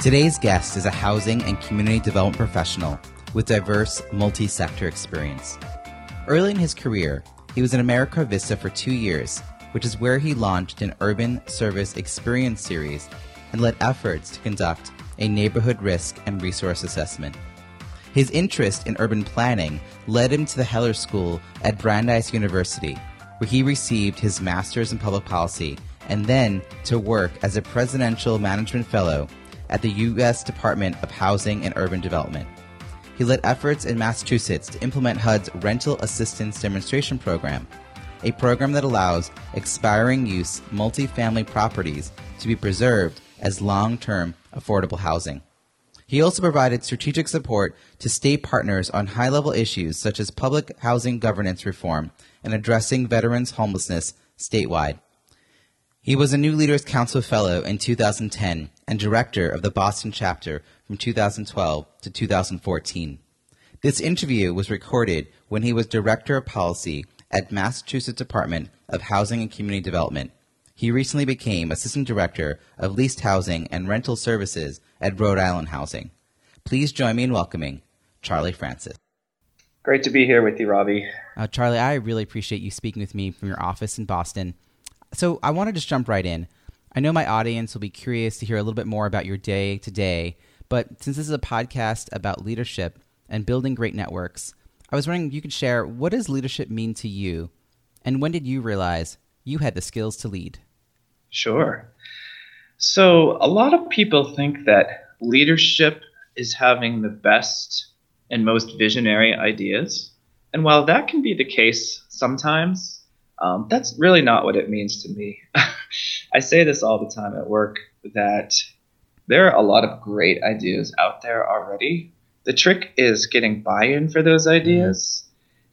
Today's guest is a housing and community development professional with diverse multi sector experience. Early in his career, he was in AmeriCorps VISTA for two years, which is where he launched an urban service experience series and led efforts to conduct a neighborhood risk and resource assessment. His interest in urban planning led him to the Heller School at Brandeis University, where he received his master's in public policy and then to work as a presidential management fellow at the U.S. Department of Housing and Urban Development. He led efforts in Massachusetts to implement HUD's Rental Assistance Demonstration Program, a program that allows expiring use multifamily properties to be preserved as long term affordable housing. He also provided strategic support to state partners on high level issues such as public housing governance reform and addressing veterans homelessness statewide. He was a New Leaders Council Fellow in 2010 and director of the Boston chapter from 2012 to 2014. This interview was recorded when he was Director of Policy at Massachusetts Department of Housing and Community Development. He recently became Assistant Director of Leased Housing and Rental Services at Rhode Island Housing. Please join me in welcoming Charley Francis. Great to be here with you, Robbie. Uh, Charley, I really appreciate you speaking with me from your office in Boston. So I want to just jump right in. I know my audience will be curious to hear a little bit more about your day today, but since this is a podcast about leadership and building great networks, I was wondering if you could share what does leadership mean to you, and when did you realize you had the skills to lead? Sure. So a lot of people think that leadership is having the best and most visionary ideas. And while that can be the case sometimes, um, that's really not what it means to me. I say this all the time at work that there are a lot of great ideas out there already. The trick is getting buy in for those ideas,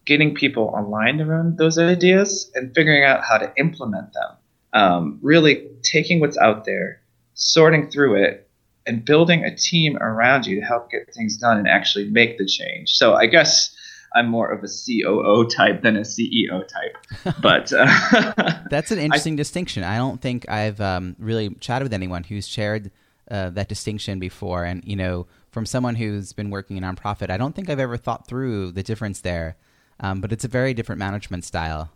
getting people online around those ideas, and figuring out how to implement them. Um, really taking what's out there, sorting through it, and building a team around you to help get things done and actually make the change. So I guess I'm more of a COO type than a CEO type. But uh, that's an interesting I, distinction. I don't think I've um, really chatted with anyone who's shared uh, that distinction before. And you know, from someone who's been working in nonprofit, I don't think I've ever thought through the difference there. Um, but it's a very different management style.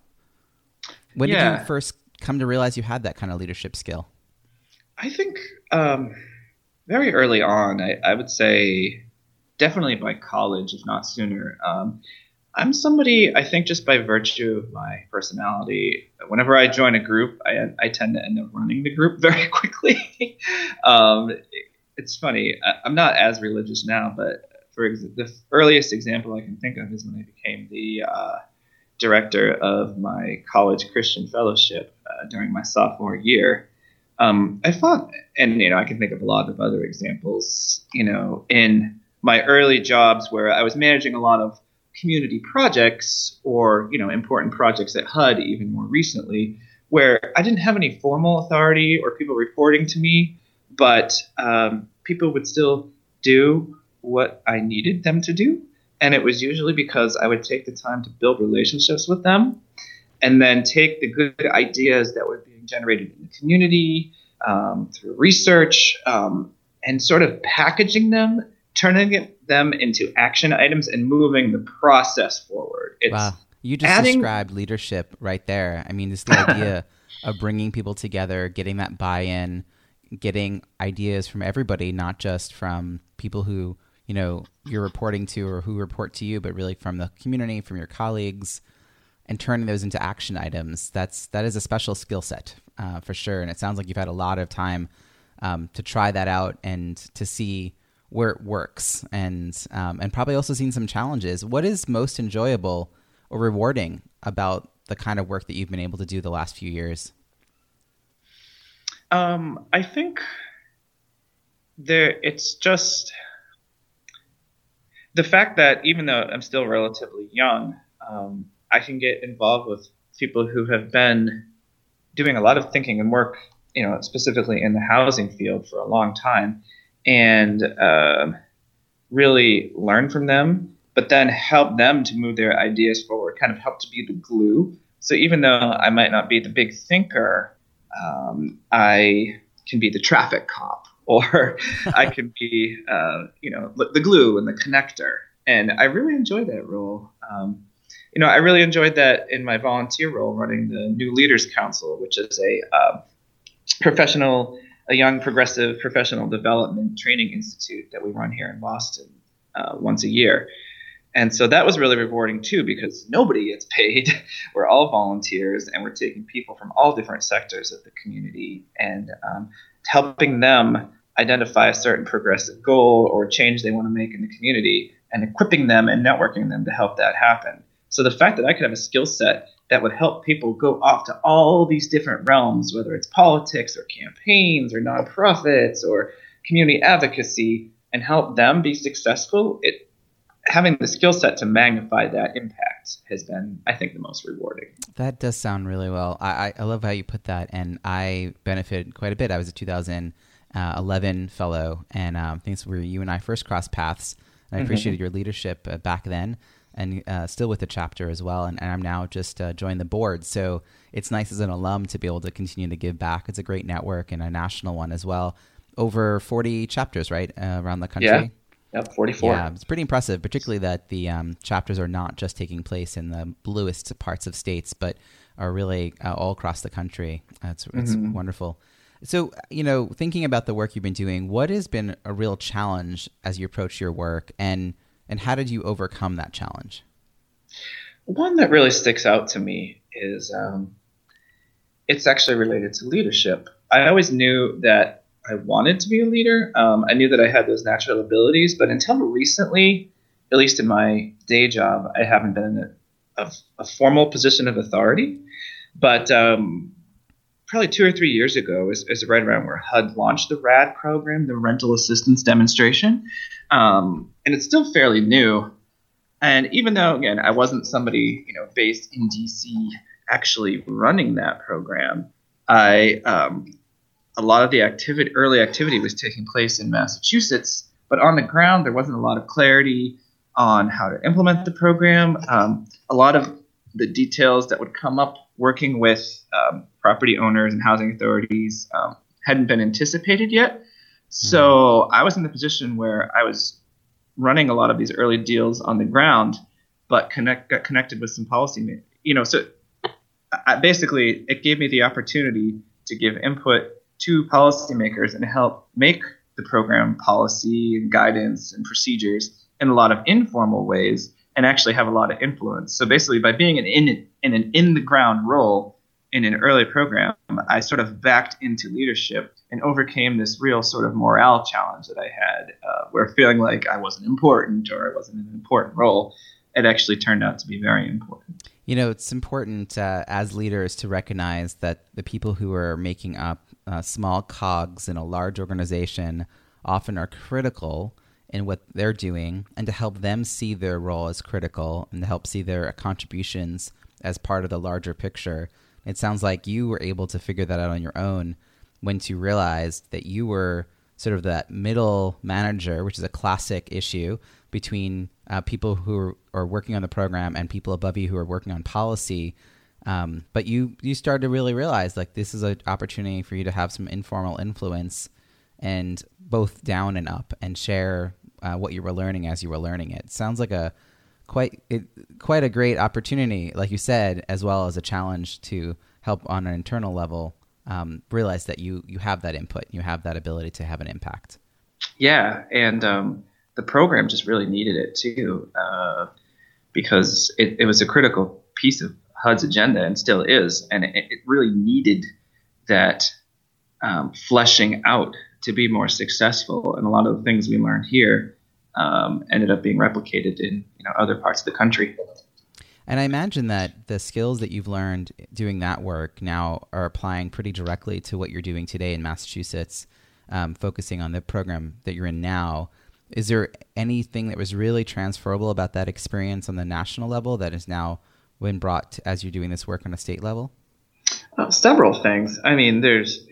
When yeah. did you first come to realize you had that kind of leadership skill? I think um, very early on. I, I would say definitely by college, if not sooner. Um, I'm somebody, I think, just by virtue of my personality, whenever I join a group, I, I tend to end up running the group very quickly. um, it's funny. I, am not as religious now, but for ex- the earliest example I can think of is when I became the uh, director of my college Christian fellowship uh, during my sophomore year. Um, I thought, and you know, I can think of a lot of other examples. You know, in my early jobs where I was managing a lot of community projects or you know important projects at HUD even more recently where I didn't have any formal authority or people reporting to me, but um, people would still do what I needed them to do. And it was usually because I would take the time to build relationships with them and then take the good ideas that were being generated in the community um, through research um, and sort of packaging them turning them into action items and moving the process forward. It's wow. You just adding... described leadership right there. I mean, this the idea of bringing people together, getting that buy-in, getting ideas from everybody, not just from people who, you know, you're reporting to or who report to you, but really from the community, from your colleagues, and turning those into action items. That's that is a special skill set uh, for sure. And it sounds like you've had a lot of time um, to try that out and to see where it works and um, and probably also seen some challenges. What is most enjoyable or rewarding about the kind of work that you've been able to do the last few years? Um, I think there, it's just the fact that even though I'm still relatively young, um, I can get involved with people who have been doing a lot of thinking and work, you know, specifically in the housing field for a long time, and uh, really learn from them, but then help them to move their ideas forward, kind of help to be the glue. So even though I might not be the big thinker, um, I can be the traffic cop, or I can be, uh, you know, the glue and the connector. And I really enjoy that role. Um, you know, I really enjoyed that in my volunteer role running the New Leaders Council, which is a uh, professional, a young progressive professional development training institute that we run here in Boston uh, once a year. And so that was really rewarding too because nobody gets paid. we're all volunteers and we're taking people from all different sectors of the community and um, helping them identify a certain progressive goal or change they want to make in the community and equipping them and networking them to help that happen. So the fact that I could have a skill set that would help people go off to all these different realms, whether it's politics or campaigns or nonprofits or community advocacy, and help them be successful, it having the skill set to magnify that impact has been, I think, the most rewarding. That does sound really well. I, I love how you put that, and I benefited quite a bit. I was a 2011 fellow, and um, things where you and I first crossed paths. And I mm-hmm. appreciated mm-hmm. your leadership uh, back then and uh, still with the chapter as well. And, and I'm now just uh, joined the board. So it's nice as an alum to be able to continue to give back. It's a great network and a national one as well. Over 40 chapters, right, uh, around the country. Yeah. Yep, 44. Yeah, it's pretty impressive, particularly that the um, chapters are not just taking place in the bluest parts of states, but are really uh, all across the country. It's, it's mm-hmm. wonderful. So, you know, thinking about the work you've been doing, what has been a real challenge as you approach your work? And and how did you overcome that challenge? One that really sticks out to me is um, it's actually related to leadership. I always knew that I wanted to be a leader. Um, I knew that I had those natural abilities, but until recently, at least in my day job, I haven't been in a, a, a formal position of authority. But um, probably two or three years ago is, is right around where HUD launched the RAD program, the Rental Assistance Demonstration. Um, and it's still fairly new. And even though, again, I wasn't somebody, you know, based in DC actually running that program, I, um, a lot of the activity, early activity was taking place in Massachusetts, but on the ground, there wasn't a lot of clarity on how to implement the program. Um, a lot of the details that would come up working with um, property owners and housing authorities um, hadn't been anticipated yet. So hmm. I was in the position where I was running a lot of these early deals on the ground, but connect got connected with some policy, you know. So I, basically, it gave me the opportunity to give input to policymakers and help make the program policy and guidance and procedures in a lot of informal ways and actually have a lot of influence. So basically, by being an in, in an in the ground role in an early program, I sort of backed into leadership and overcame this real sort of morale challenge that I had, uh, where feeling like I wasn't important or I wasn't an important role, it actually turned out to be very important. You know, it's important uh, as leaders to recognize that the people who are making up uh, small cogs in a large organization often are critical in what they're doing and to help them see their role as critical and to help see their contributions as part of the larger picture. It sounds like you were able to figure that out on your own once you realized that you were sort of that middle manager, which is a classic issue between uh, people who are, working on the program and people above you who are working on policy. Um, but you you started to really realize like this is an opportunity for you to have some informal influence and both down and up and share uh, what you were learning as you were learning it. Sounds like a quite it, quite a great opportunity, like you said, as well as a challenge to help on an internal level um, realize that you you have that input, you have that ability to have an impact. Yeah, and um, the program just really needed it too, uh, because it, it, was a critical piece of HUD's agenda and still is, and it, it really needed that um, fleshing out to be more successful. And a lot of the things we learned here um, ended up being replicated in you know other parts of the country. And I imagine that the skills that you've learned doing that work now are applying pretty directly to what you're doing today in Massachusetts. um, focusing on the program that you're in now. Is there anything that was really transferable about that experience on the national level that is now been brought to, as you're doing this work on a state level? Uh, several things. I mean, there's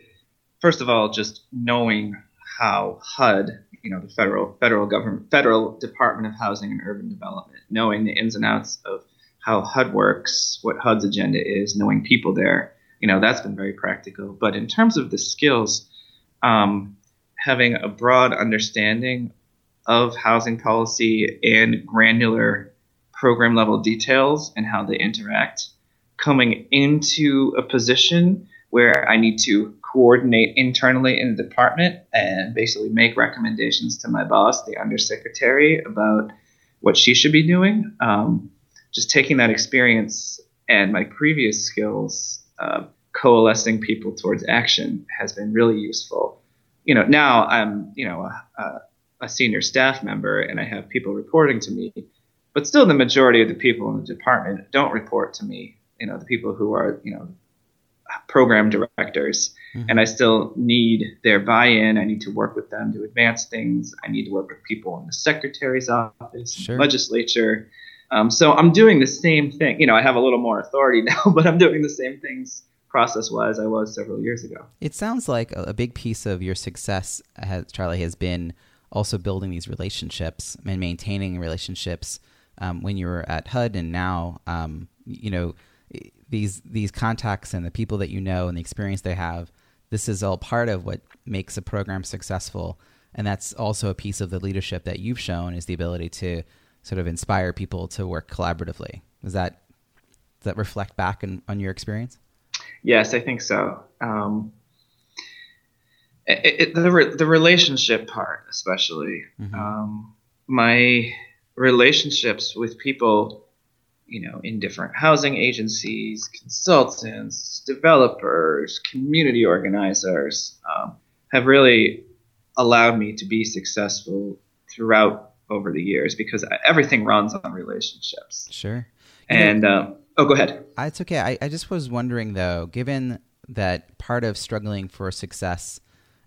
first of all just knowing how HUD, you know, the federal federal government, federal Department of Housing and Urban Development, knowing the ins and outs of how HUD works, what HUD's agenda is, knowing people there, you know, that's been very practical. But in terms of the skills, um, having a broad understanding of housing policy and granular program level details and how they interact, coming into a position where I need to coordinate internally in the department and basically make recommendations to my boss, the undersecretary, about what she should be doing. Um, just taking that experience and my previous skills, uh, coalescing people towards action has been really useful. You know, now I'm, you know, a, a senior staff member and I have people reporting to me, but still the majority of the people in the department don't report to me. You know, the people who are, you know, program directors mm-hmm. and I still need their buy-in. I need to work with them to advance things. I need to work with people in the secretary's office, sure. legislature. Um, so I'm doing the same thing. You know, I have a little more authority now, but I'm doing the same things process-wise I was several years ago. It sounds like a, big piece of your success, has, Charley, has been also building these relationships and maintaining relationships um, when you were at HUD and now, um, you know, these these contacts and the people that you know and the experience they have this is all part of what makes a program successful. And that's also a piece of the leadership that you've shown is the ability to sort of inspire people to work collaboratively. Does that does that reflect back in, on your experience? Yes i think so. Um, it, it, the, re- the relationship part especially. Mm-hmm. um, my relationships with people you know, in different housing agencies, consultants, developers, community organizers, um, have really allowed me to be successful throughout over the years because everything runs on relationships. Sure. And um, oh, go ahead. It's okay. I, I just was wondering though, given that part of struggling for success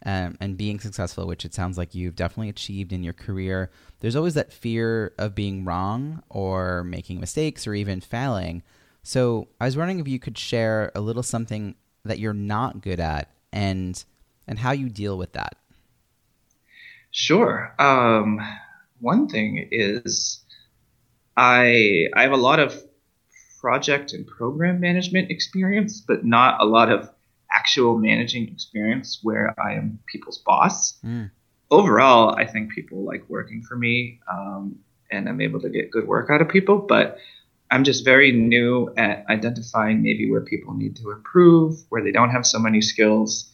um, and being successful, which it sounds like you've definitely achieved in your career, there's always that fear of being wrong or making mistakes or even failing. So I was wondering if you could share a little something that you're not good at and and how you deal with that. Sure. Um, one thing is I I have a lot of project and program management experience, but not a lot of actual managing experience where I am people's boss. Mm. Overall, I think people like working for me, um, and I'm able to get good work out of people. But I'm just very new at identifying maybe where people need to improve, where they don't have so many skills,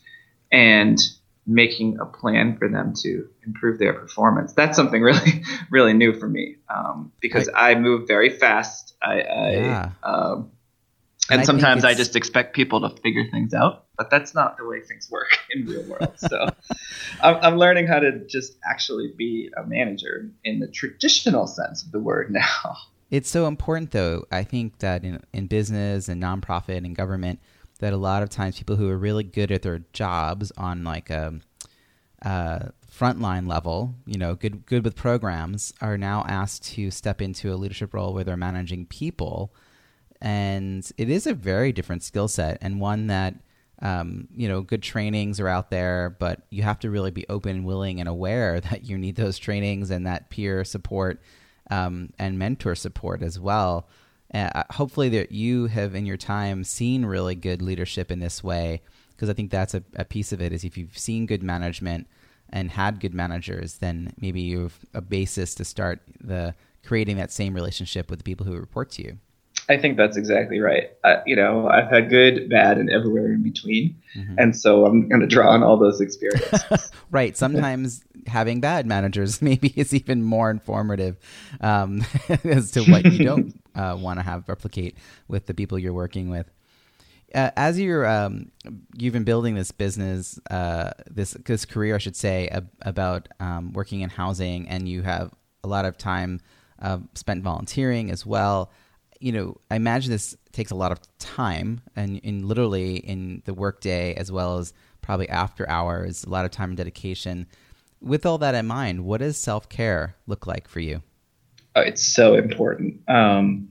and making a plan for them to improve their performance. That's something really, really new for me um, because I, I, move very fast. I, I yeah. um, and, and sometimes I just expect people to figure things out, but that's not the way things work in real world. So I'm, I'm, learning how to just actually be a manager in the traditional sense of the word now. It's so important, though. I think that in, in business and nonprofit and government, that a lot of times people who are really good at their jobs on like a, a frontline level, you know, good good with programs, are now asked to step into a leadership role where they're managing people and it is a very different skill set and one that um, you know good trainings are out there but you have to really be open willing and aware that you need those trainings and that peer support um, and mentor support as well. Uh, hopefully that you have in your time seen really good leadership in this way because i think that's a, a piece of it is if you've seen good management and had good managers then maybe you have a basis to start the creating that same relationship with the people who report to you I think that's exactly right. Uh, you know, I've had good, bad, and everywhere in between, mm-hmm. and so I'm going to draw on all those experiences. right. Sometimes having bad managers maybe is even more informative um, as to what you don't uh, want to have replicate with the people you're working with. Uh, as you're um, you've been building this business, uh, this this career, I should say, ab- about um, working in housing, and you have a lot of time uh, spent volunteering as well you know, I imagine this takes a lot of time and literally in the workday as well as probably after hours, a lot of time and dedication. With all that in mind, what does self care look like for you? Oh, it's so important. Um,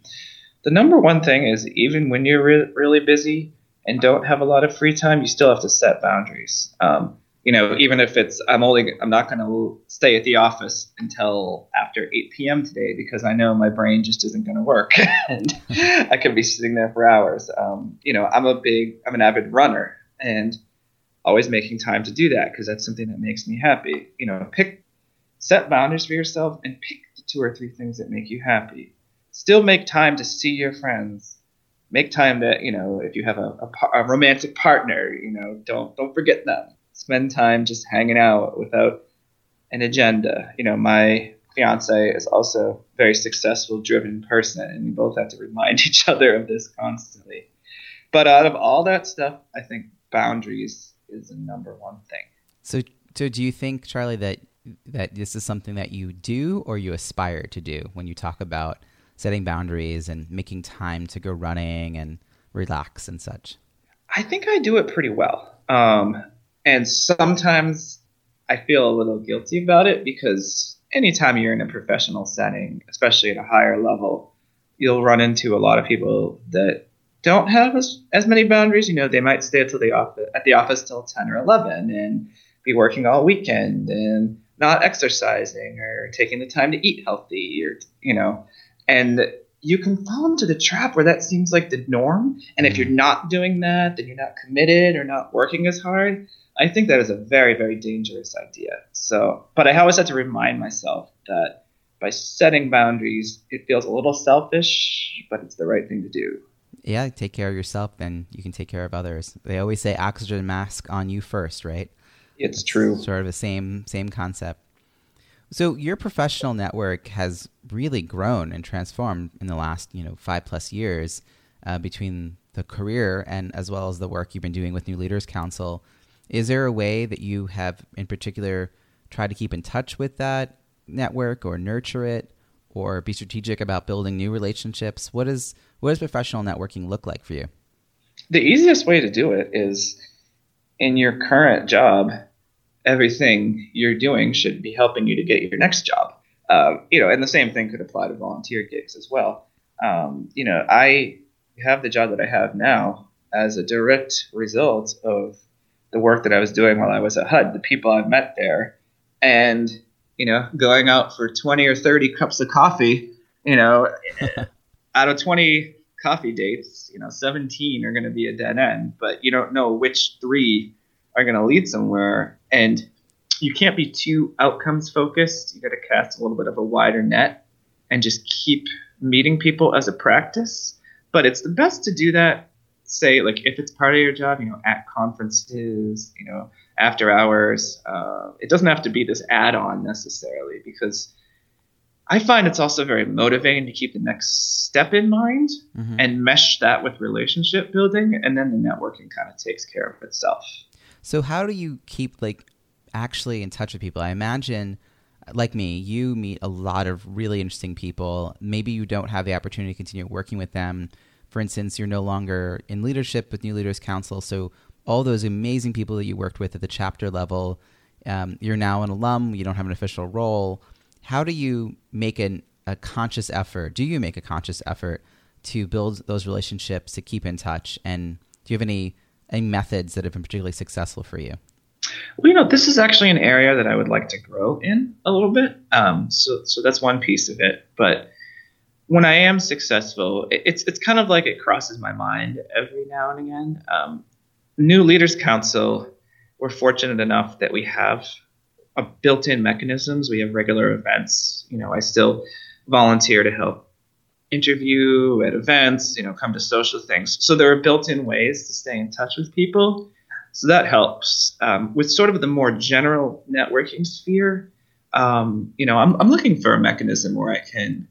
the number one thing is even when you're re- really busy and don't have a lot of free time, you still have to set boundaries. Um, you know, even if it's I'm only I'm not going to stay at the office until after 8 p.m. today because I know my brain just isn't going to work and I could be sitting there for hours. Um, you know, I'm a big I'm an avid runner and always making time to do that because that's something that makes me happy. You know, pick set boundaries for yourself and pick the two or three things that make you happy. Still make time to see your friends. Make time that you know if you have a, a, a romantic partner, you know, don't don't forget them spend time just hanging out without an agenda. You know, my fiance is also a very successful, driven person, and we both have to remind each other of this constantly. But out of all that stuff, I think boundaries is the number one thing. So, so do you think, Charley, that that this is something that you do or you aspire to do when you talk about setting boundaries and making time to go running and relax and such? I think I do it pretty well. Um, and sometimes I feel a little guilty about it because anytime you're in a professional setting, especially at a higher level, you'll run into a lot of people that don't have as, as many boundaries. You know, they might stay till the office at the office till ten or eleven and be working all weekend and not exercising or taking the time to eat healthy or you know, and you can fall into the trap where that seems like the norm. And if you're mm-hmm. not doing that, then you're not committed or not working as hard. I think that is a very, very dangerous idea. So, but I always have to remind myself that by setting boundaries, it feels a little selfish, but it's the right thing to do. Yeah, take care of yourself and you can take care of others. They always say oxygen mask on you first, right? It's true. Sort of the same same concept. So your professional network has really grown and transformed in the last, you know, five plus years uh, between the career and as well as the work you've been doing with New Leaders Council. Is there a way that you have, in particular, tried to keep in touch with that network or nurture it, or be strategic about building new relationships? What is what does professional networking look like for you? The easiest way to do it is in your current job. Everything you're doing should be helping you to get your next job. Uh, you know, and the same thing could apply to volunteer gigs as well. Um, you know, I have the job that I have now as a direct result of the work that I was doing while I was at HUD, the people I've met there, and you know, going out for 20 or 30 cups of coffee, you know, out of 20 coffee dates, you know, 17 are going to be a dead end, but you don't know which three are going to lead somewhere. And you can't be too outcomes focused. You got to cast a little bit of a wider net and just keep meeting people as a practice. But it's the best to do that say like if it's part of your job, you know, at conferences, you know, after hours. Uh, it doesn't have to be this add-on necessarily because I find it's also very motivating to keep the next step in mind mm-hmm. and mesh that with relationship building, and then the networking kind of takes care of itself. So how do you keep like actually in touch with people? I imagine like me, you meet a lot of really interesting people. Maybe you don't have the opportunity to continue working with them for instance, you're no longer in leadership with New Leaders Council, so all those amazing people that you worked with at the chapter level, um, you're now an alum. You don't have an official role. How do you make an, a conscious effort? Do you make a conscious effort to build those relationships to keep in touch? And do you have any any methods that have been particularly successful for you? Well, you know, this is actually an area that I would like to grow in a little bit. Um, so, so that's one piece of it. But when I am successful, it's it's kind of like it crosses my mind every now and again. Um, New Leaders Council, we're fortunate enough that we have a built-in mechanisms. We have regular events. You know, I still volunteer to help interview at events. You know, come to social things. So there are built-in ways to stay in touch with people. So that helps um, with sort of the more general networking sphere. Um, you know, I'm, I'm looking for a mechanism where I can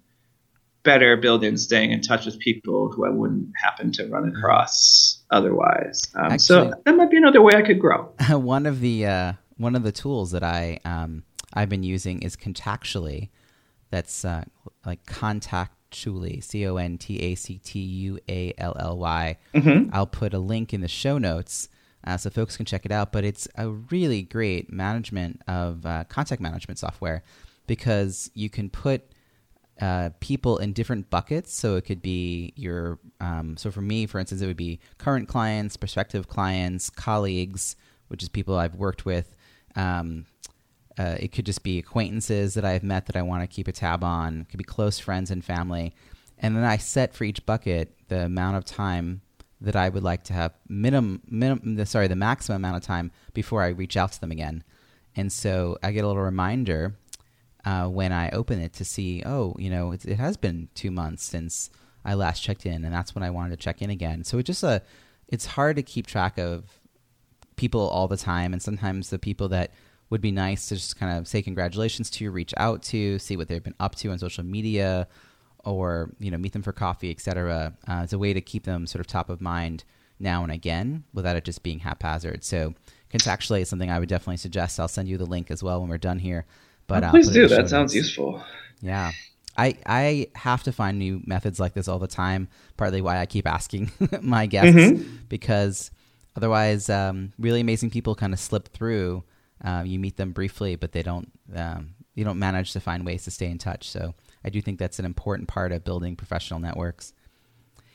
better build in staying in touch with people who I wouldn't happen to run mm-hmm. across otherwise. Um, Actually, so that might be another way I could grow. one of the uh, one of the tools that I um, I've been using is Contactually. That's uh, like Contactually, C O N T A C T U A L L Y. Mm-hmm. I'll put a link in the show notes. uh, so folks can check it out. But it's a really great management of uh, contact management software because you can put uh, people in different buckets. So it could be your, um, so for me, for instance, it would be current clients, prospective clients, colleagues, which is people I've worked with. Um, uh, it could just be acquaintances that I've met that I want to keep a tab on. It could be close friends and family. And then I set for each bucket the amount of time that I would like to have minimum, minimum sorry, the maximum amount of time before I reach out to them again. And so I get a little reminder uh, when I open it to see, oh, you know, it, it, has been two months since I last checked in, and that's when I wanted to check in again. So it just a, it's hard to keep track of people all the time, and sometimes the people that would be nice to just kind of say congratulations to, reach out to, see what they've been up to on social media, or you know, meet them for coffee, etc. Uh, it's a way to keep them sort of top of mind now and again without it just being haphazard. So contactually is something I would definitely suggest. I'll send you the link as well when we're done here. But oh, please do. That sounds useful. Yeah. I, I have to find new methods like this all the time. Partly why I keep asking my guests mm-hmm. because otherwise, um, really amazing people kind of slip through. Uh, you meet them briefly, but they don't. Um, you don't manage to find ways to stay in touch. So I do think that's an important part of building professional networks.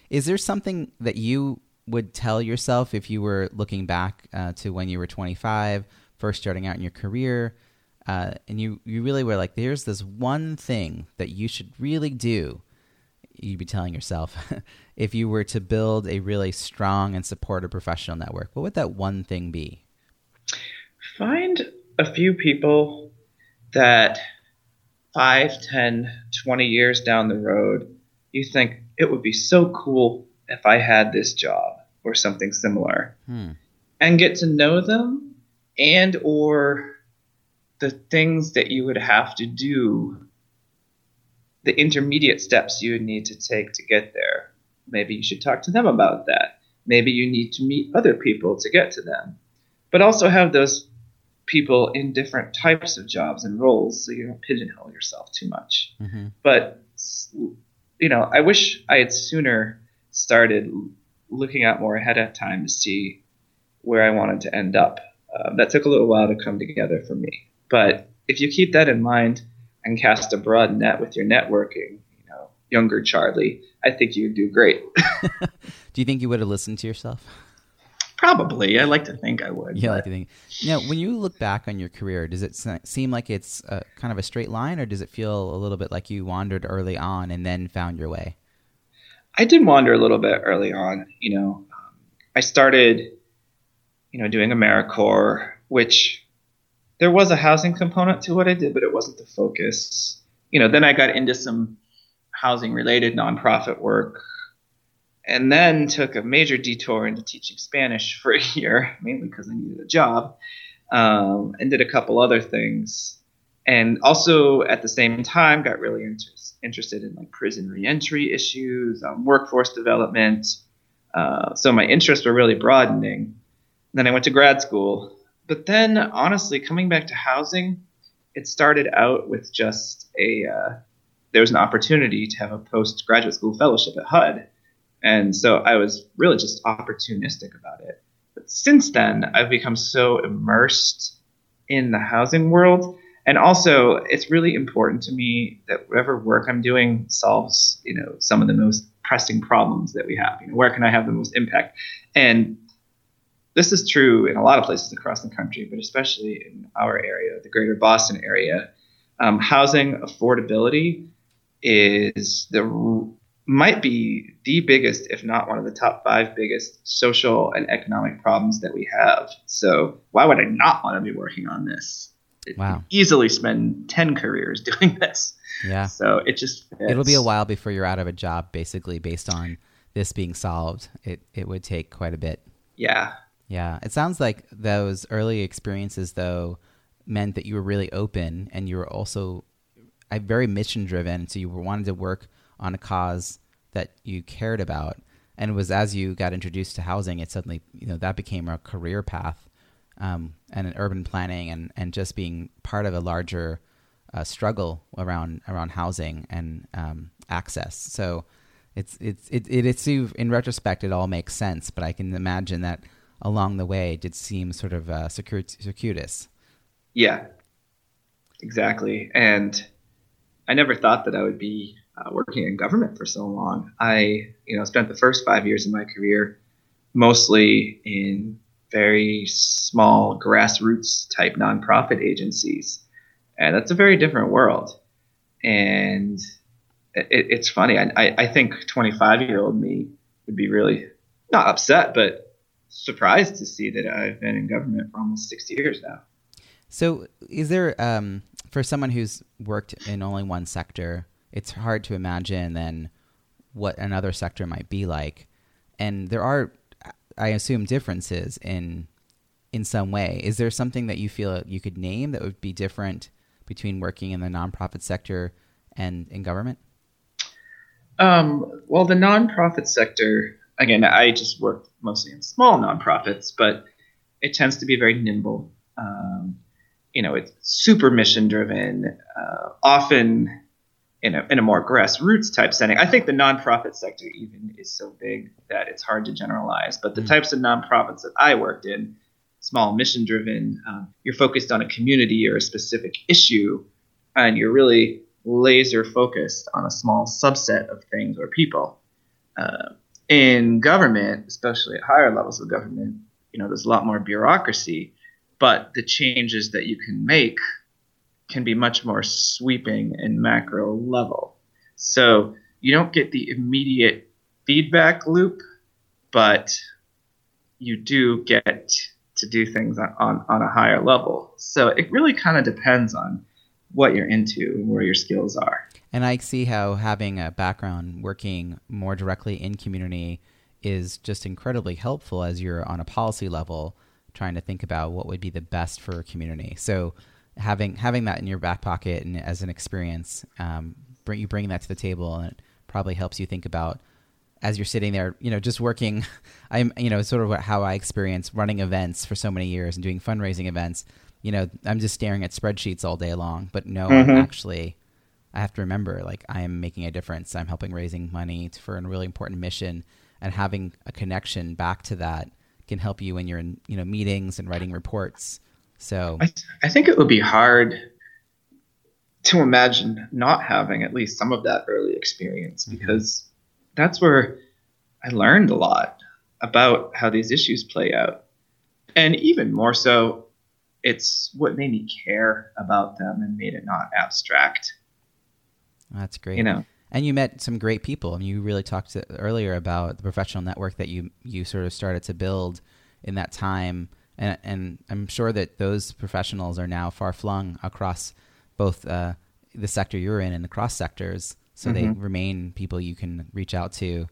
Is there something that you would tell yourself if you were looking back uh, to when you were 25, first starting out in your career? Uh, and you you really were like, there's this one thing that you should really do. You'd be telling yourself if you were to build a really strong and supportive professional network. What would that one thing be? Find a few people that 5, 10, 20 years down the road, you think it would be so cool if I had this job or something similar. Hmm. And get to know them and or the things that you would have to do, the intermediate steps you would need to take to get there. Maybe you should talk to them about that. Maybe you need to meet other people to get to them. But also have those people in different types of jobs and roles so you don't pigeonhole yourself too much. Mm-hmm. But, you know, I wish I had sooner started looking out more ahead of time to see where I wanted to end up. Uh, that took a little while to come together for me. But if you keep that in mind and cast a broad net with your networking, you know, younger Charley, I think you'd do great. do you think you would have listened to yourself? Probably. I like to think I would. Yeah, I like to think. Now, when you look back on your career, does it seem like it's a, kind of a straight line, or does it feel a little bit like you wandered early on and then found your way? I did wander a little bit early on. You know, um, I started, you know, doing AmeriCorps, which there was a housing component to what I did, but it wasn't the focus. You know, then I got into some housing related nonprofit work and then took a major detour into teaching Spanish for a year, mainly because I needed a job, um, and did a couple other things. And also at the same time, got really inter- interested in like prison reentry issues, um, workforce development. Uh, so my interests were really broadening. Then I went to grad school but then, honestly, coming back to housing, it started out with just a uh, there was an opportunity to have a postgraduate school fellowship at HUD, and so I was really just opportunistic about it. But since then, I've become so immersed in the housing world, and also it's really important to me that whatever work I'm doing solves you know some of the most pressing problems that we have. You know, where can I have the most impact? And this is true in a lot of places across the country, but especially in our area, the greater Boston area. Um, housing affordability is the might be the biggest, if not one of the top five biggest social and economic problems that we have. So why would I not want to be working on this? Wow. Easily spend 10 careers doing this. Yeah. So it just fits. It'll be a while before you're out of a job basically based on this being solved. It it would take quite a bit. Yeah. Yeah, it sounds like those early experiences, though, meant that you were really open and you were also very mission driven. So you wanted to work on a cause that you cared about. And it was as you got introduced to housing, it suddenly, you know, that became a career path um, and an urban planning and, and just being part of a larger uh, struggle around around housing and um, access. So it's it's it, it, it's in retrospect, it all makes sense. But I can imagine that along the way did seem sort of uh, circuitous. Yeah, exactly. And I never thought that I would be uh, working in government for so long. I, you know, spent the first five years of my career mostly in very small grassroots type nonprofit agencies, and that's a very different world. And it, it's funny. I, I think 25 year old me would be really not upset, but surprised to see that I've been in government for almost six years now. So, is there um, for someone who's worked in only one sector, it's hard to imagine then what another sector might be like. And there are, I assume, differences in in some way. Is there something that you feel you could name that would be different between working in the nonprofit sector and in government? Um, well, the nonprofit sector, again, I just work mostly in small nonprofits, but it tends to be very nimble. Um, you know, it's super mission driven, uh, often in a, in a more grassroots type setting. I think the nonprofit sector even is so big that it's hard to generalize. But the mm-hmm. types of nonprofits that I worked in, small mission driven, um, you're focused on a community or a specific issue, and you're really laser focused on a small subset of things or people. Uh, in government, especially at higher levels of government, you know, there's a lot more bureaucracy but the changes that you can make can be much more sweeping and macro level. So you don't get the immediate feedback loop, but you do get to do things on, on a higher level. So it really kind of depends on what you're into and where your skills are. And I see how having a background working more directly in community is just incredibly helpful as you're on a policy level trying to think about what would be the best for a community. So having having that in your back pocket and as an experience, um, bring you bring that to the table, and it probably helps you think about as you're sitting there, you know, just working. I'm, you know, sort of how I experience running events for so many years and doing fundraising events. You know, I'm just staring at spreadsheets all day long, but no, mm-hmm. I'm actually. I have to remember, like, I am making a difference. I'm helping raising money for a really important mission, and having a connection back to that can help you when you're in you know meetings and writing reports. So I, th- I think it would be hard to imagine not having at least some of that early experience mm-hmm. because that's where I learned a lot about how these issues play out. And even more so, it's what made me care about them and made it not abstract. That's great. You know, and you met some great people. I mean, you really talked to, earlier about the professional network that you you sort of started to build in that time, and, and I'm sure that those professionals are now far flung across both uh, the sector you're in and the cross sectors. So mm-hmm. they remain people you can reach out to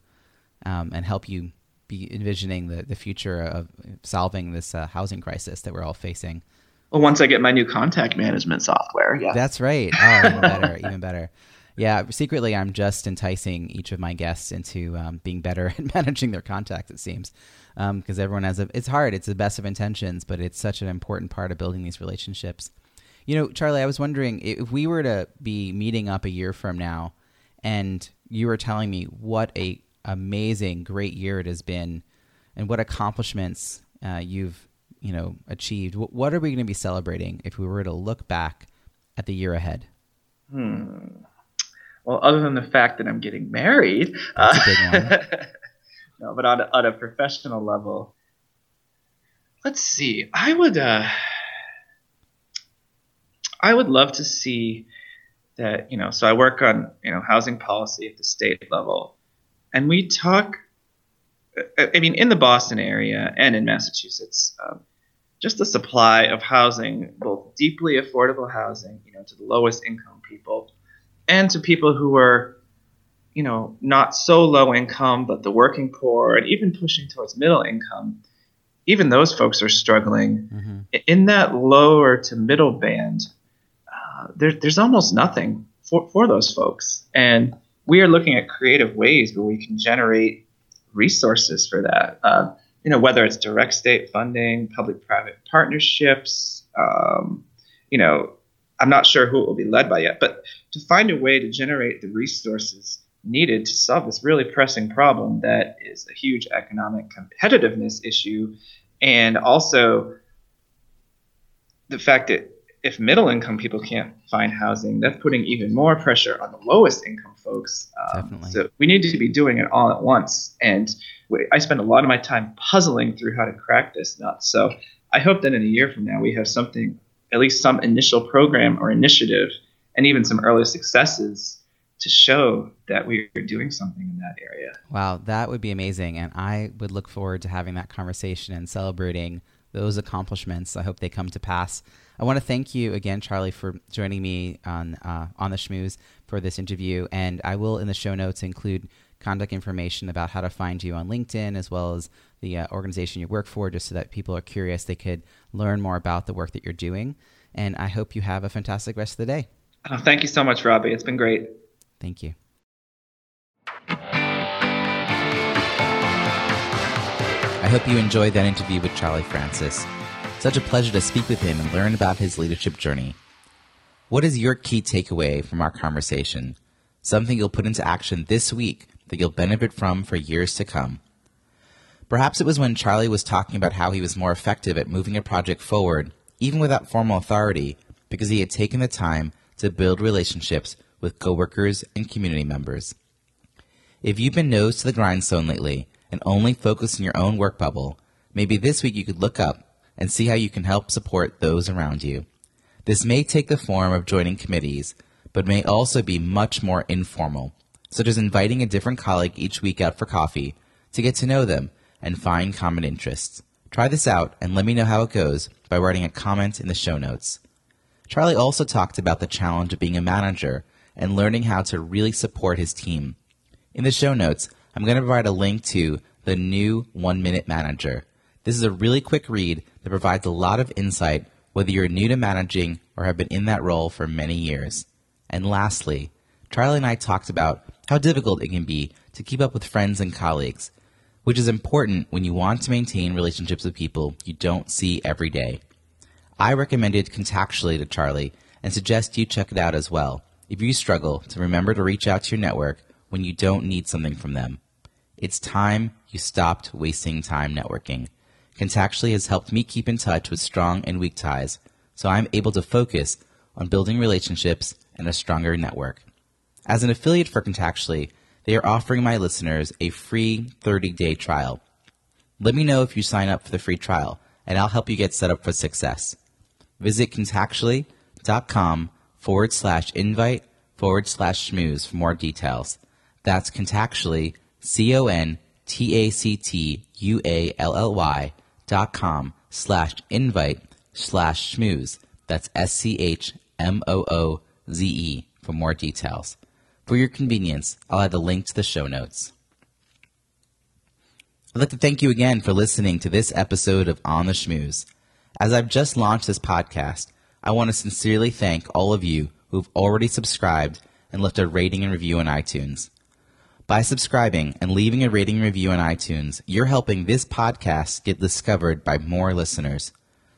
um, and help you be envisioning the, the future of solving this uh, housing crisis that we're all facing. Well, once I get my new contact management software, yeah. That's right. Oh, even better, even better. Yeah, secretly, I'm just enticing each of my guests into um, being better at managing their contacts. It seems because um, everyone has a. It's hard. It's the best of intentions, but it's such an important part of building these relationships. You know, Charley, I was wondering if we were to be meeting up a year from now, and you were telling me what a amazing, great year it has been, and what accomplishments uh, you've you know achieved. What are we going to be celebrating if we were to look back at the year ahead? Hmm well, other than the fact that I'm getting married, uh, no, but on a, on a professional level, let's see. I would, uh, I would love to see that. You know, so I work on you know housing policy at the state level, and we talk. I mean, in the Boston area and in Massachusetts, um, just the supply of housing, both deeply affordable housing, you know, to the lowest income people and to people who are, you know, not so low income, but the working poor, and even pushing towards middle income, even those folks are struggling. Mm-hmm. In that lower to middle band, uh, there, there's almost nothing for, for those folks. And we are looking at creative ways where we can generate resources for that. Uh, you know, whether it's direct state funding, public-private partnerships, um, you know, I'm not sure who it will be led by yet, but to find a way to generate the resources needed to solve this really pressing problem that is a huge economic competitiveness issue and also the fact that if middle income people can't find housing, that's putting even more pressure on the lowest income folks. Um, Definitely. So we need to be doing it all at once. And we, I spend a lot of my time puzzling through how to crack this nut. So I hope that in a year from now we have something, at least some initial program or initiative, and even some early successes to show that we are doing something in that area. Wow, that would be amazing. And I would look forward to having that conversation and celebrating those accomplishments. I hope they come to pass. I want to thank you again, Charley, for joining me on uh, on the Schmooze for this interview. And I will in the show notes include contact information about how to find you on LinkedIn as well as the uh, organization you work for, just so that people are curious, they could learn more about the work that you're doing. And I hope you have a fantastic rest of the day. Oh, thank you so much, Robbie. It's been great. Thank you. I hope you enjoyed that interview with Charley Francis. Such a pleasure to speak with him and learn about his leadership journey. What is your key takeaway from our conversation? Something you'll put into action this week that you'll benefit from for years to come. Perhaps it was when Charley was talking about how he was more effective at moving a project forward, even without formal authority, because he had taken the time to build relationships with coworkers and community members. If you've been nose to the grindstone lately and only focus on your own work bubble, maybe this week you could look up and see how you can help support those around you. This may take the form of joining committees, but may also be much more informal, such as inviting a different colleague each week out for coffee to get to know them and find common interests. Try this out and let me know how it goes by writing a comment in the show notes. Charley also talked about the challenge of being a manager and learning how to really support his team. In the show notes, I'm going to provide a link to the new One Minute Manager. This is a really quick read that provides a lot of insight whether you're new to managing or have been in that role for many years. And lastly, Charley and I talked about how difficult it can be to keep up with friends and colleagues, which is important when you want to maintain relationships with people you don't see every day. I recommended Contactually to Charley and suggest you check it out as well if you struggle to remember to reach out to your network when you don't need something from them. It's time you stopped wasting time networking. Contactually has helped me keep in touch with strong and weak ties, so I'm able to focus on building relationships and a stronger network. As an affiliate for Contactually, they are offering my listeners a free 30 day trial. Let me know if you sign up for the free trial, and I'll help you get set up for success. Visit contactually.com forward slash invite forward slash schmooze for more details. That's contactually, C O N T A C T U A L L Y dot com slash invite slash schmooze. That's S C H M O O Z E for more details. For your convenience, I'll add the link to the show notes. I'd like to thank you again for listening to this episode of On the Schmooze. As I've just launched this podcast, I want to sincerely thank all of you who've already subscribed and left a rating and review on iTunes. By subscribing and leaving a rating and review on iTunes, you're helping this podcast get discovered by more listeners.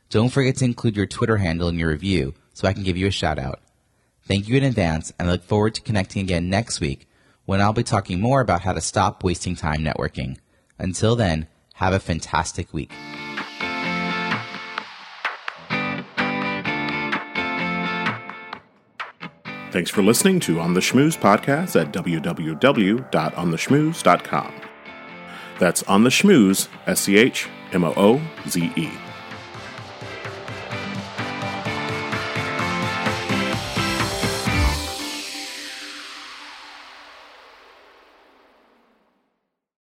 Don't forget to include your Twitter handle in your review so I can give you a shout out. Thank you in advance, and I look forward to connecting again next week when I'll be talking more about how to stop wasting time networking. Until then, have a fantastic week. Thanks for listening to On the Schmooze podcast at www.ontheschmooze.com. That's On the Schmooze, S C H M O O Z E.